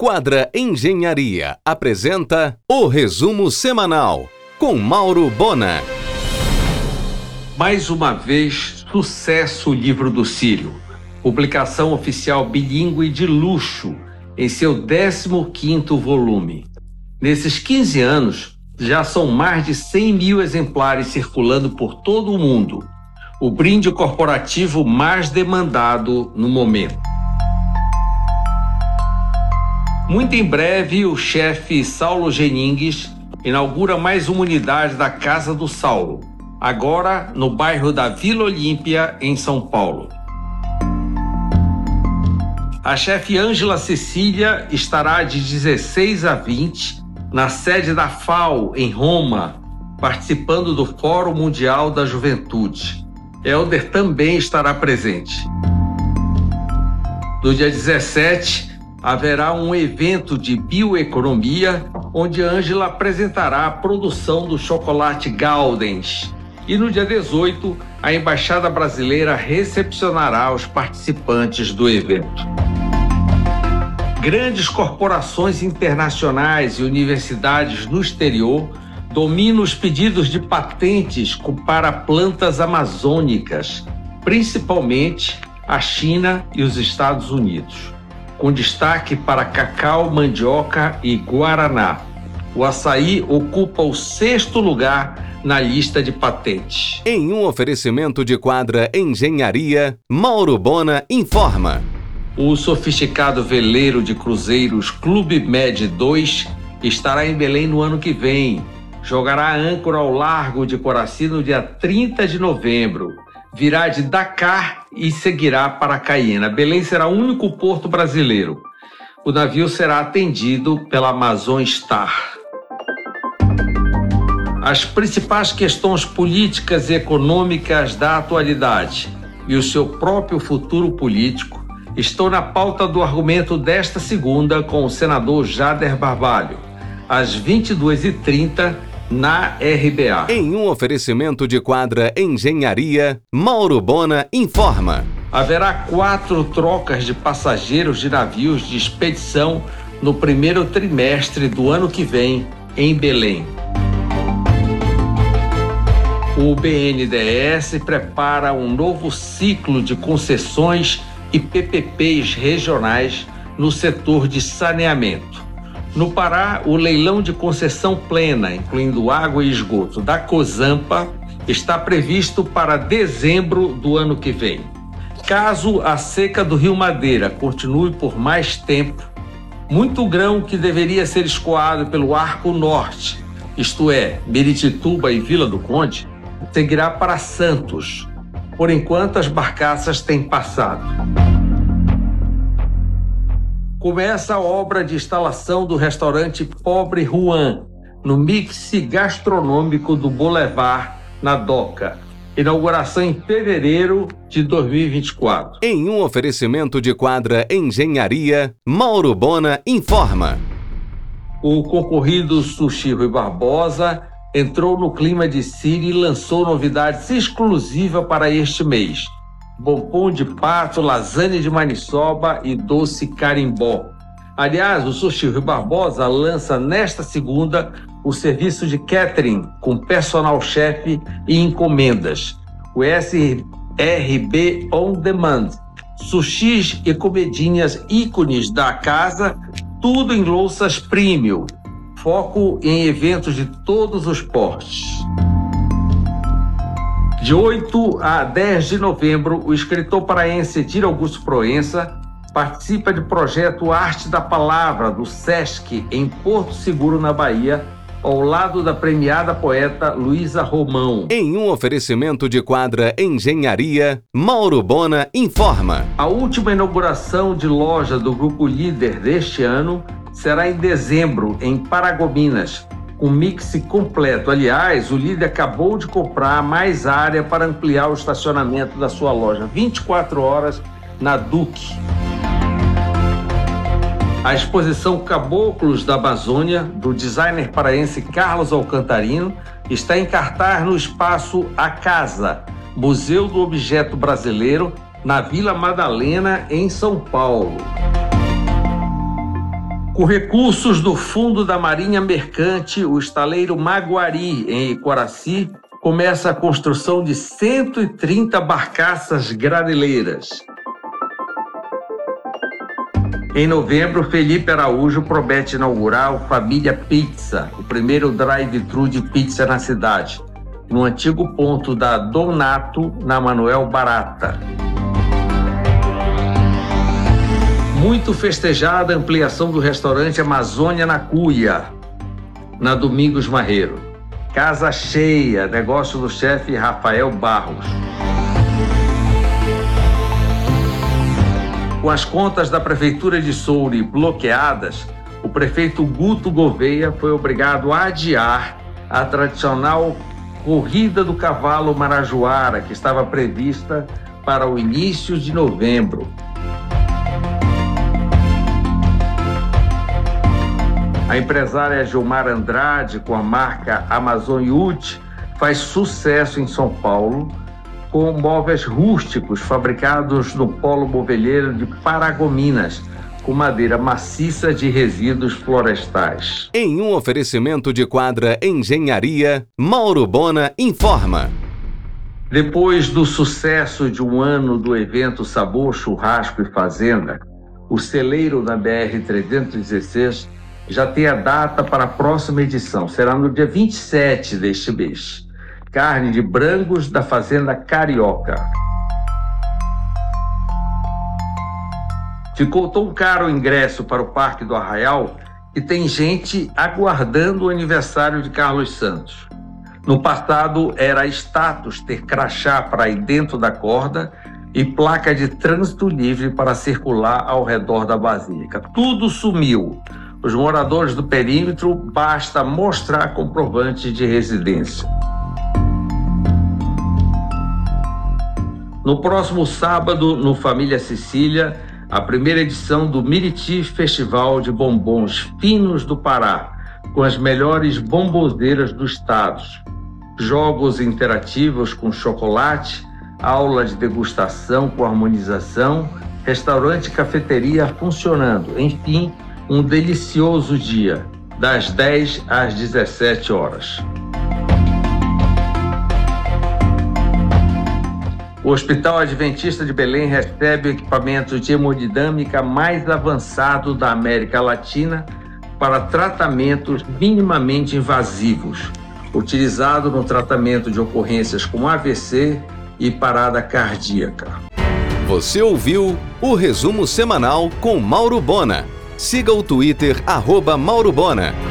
Quadra Engenharia apresenta o resumo semanal com Mauro Bona. Mais uma vez, sucesso o livro do Círio. Publicação oficial bilíngue de luxo em seu 15º volume. Nesses 15 anos, já são mais de 100 mil exemplares circulando por todo o mundo. O brinde corporativo mais demandado no momento. Muito em breve, o chefe Saulo Geningues inaugura mais uma unidade da Casa do Saulo, agora no bairro da Vila Olímpia, em São Paulo. A chefe Ângela Cecília estará de 16 a 20 na sede da FAO, em Roma, participando do Fórum Mundial da Juventude. Helder também estará presente. No dia 17, haverá um evento de bioeconomia onde Ângela apresentará a produção do chocolate Galdens. E no dia 18, a Embaixada Brasileira recepcionará os participantes do evento. Grandes corporações internacionais e universidades no exterior dominam os pedidos de patentes para plantas amazônicas, principalmente a China e os Estados Unidos com destaque para cacau, mandioca e guaraná. O açaí ocupa o sexto lugar na lista de patentes. Em um oferecimento de quadra Engenharia, Mauro Bona informa. O sofisticado veleiro de cruzeiros Clube Med 2 estará em Belém no ano que vem. Jogará âncora ao largo de Coraci no dia 30 de novembro virá de Dakar e seguirá para Cayena. Belém será o único porto brasileiro. O navio será atendido pela Amazon Star. As principais questões políticas e econômicas da atualidade e o seu próprio futuro político estão na pauta do argumento desta segunda com o senador Jader Barbalho, às 22h30 na RBA. Em um oferecimento de quadra Engenharia, Mauro Bona informa. Haverá quatro trocas de passageiros de navios de expedição no primeiro trimestre do ano que vem, em Belém. O BNDES prepara um novo ciclo de concessões e PPPs regionais no setor de saneamento. No Pará, o leilão de concessão plena, incluindo água e esgoto, da Cozampa, está previsto para dezembro do ano que vem. Caso a seca do Rio Madeira continue por mais tempo, muito grão que deveria ser escoado pelo Arco Norte, isto é, Meritituba e Vila do Conde, seguirá para Santos. Por enquanto, as barcaças têm passado começa a obra de instalação do restaurante Pobre Juan, no mix gastronômico do Boulevard, na Doca. Inauguração em fevereiro de 2024. Em um oferecimento de quadra Engenharia, Mauro Bona informa. O concorrido Sushi Rui Barbosa entrou no clima de Siri e lançou novidades exclusivas para este mês bombom de pato, lasanha de maniçoba e doce carimbó. Aliás, o Sushi Rio Barbosa lança nesta segunda o serviço de catering com personal chef e encomendas, o SRB On Demand. Sushis e comedinhas ícones da casa, tudo em louças premium. Foco em eventos de todos os portes. De 8 a 10 de novembro, o escritor paraense Edir Augusto Proença participa do projeto Arte da Palavra do SESC em Porto Seguro, na Bahia, ao lado da premiada poeta Luísa Romão. Em um oferecimento de quadra Engenharia, Mauro Bona informa. A última inauguração de loja do Grupo Líder deste ano será em dezembro, em Paragominas, com mix completo. Aliás, o líder acabou de comprar mais área para ampliar o estacionamento da sua loja, 24 horas na Duque. A exposição Caboclos da Amazônia, do designer paraense Carlos Alcantarino, está em cartaz no espaço A Casa, Museu do Objeto Brasileiro, na Vila Madalena, em São Paulo. Com recursos do Fundo da Marinha Mercante, o estaleiro Maguari, em Icoraci, começa a construção de 130 barcaças graneleiras. Em novembro, Felipe Araújo promete inaugurar o Família Pizza, o primeiro drive-thru de pizza na cidade, no antigo ponto da Donato, na Manuel Barata. Muito festejada a ampliação do restaurante Amazônia na Cuia, na Domingos Marreiro. Casa cheia, negócio do chefe Rafael Barros. Com as contas da Prefeitura de Soure bloqueadas, o prefeito Guto Gouveia foi obrigado a adiar a tradicional Corrida do Cavalo Marajoara, que estava prevista para o início de novembro. A empresária Gilmar Andrade, com a marca Amazon Youth, faz sucesso em São Paulo com móveis rústicos fabricados no polo movelheiro de Paragominas, com madeira maciça de resíduos florestais. Em um oferecimento de quadra Engenharia, Mauro Bona informa. Depois do sucesso de um ano do evento Sabor Churrasco e Fazenda, o celeiro da BR-316 já tem a data para a próxima edição. Será no dia 27 deste mês carne de brangos da fazenda Carioca. Ficou tão caro o ingresso para o Parque do Arraial que tem gente aguardando o aniversário de Carlos Santos. No passado era status ter crachá para ir dentro da corda e placa de trânsito livre para circular ao redor da basílica. Tudo sumiu. Os moradores do perímetro basta mostrar comprovante de residência. No próximo sábado, no Família Sicília, a primeira edição do Miriti Festival de Bombons Finos do Pará, com as melhores bombonzeiras do estado. Jogos interativos com chocolate, aula de degustação com harmonização, restaurante e cafeteria funcionando. Enfim, um delicioso dia, das 10 às 17 horas. O Hospital Adventista de Belém recebe o equipamento de hemodinâmica mais avançado da América Latina para tratamentos minimamente invasivos, utilizado no tratamento de ocorrências como AVC e parada cardíaca. Você ouviu o resumo semanal com Mauro Bona. Siga o Twitter, arroba Mauro Bona.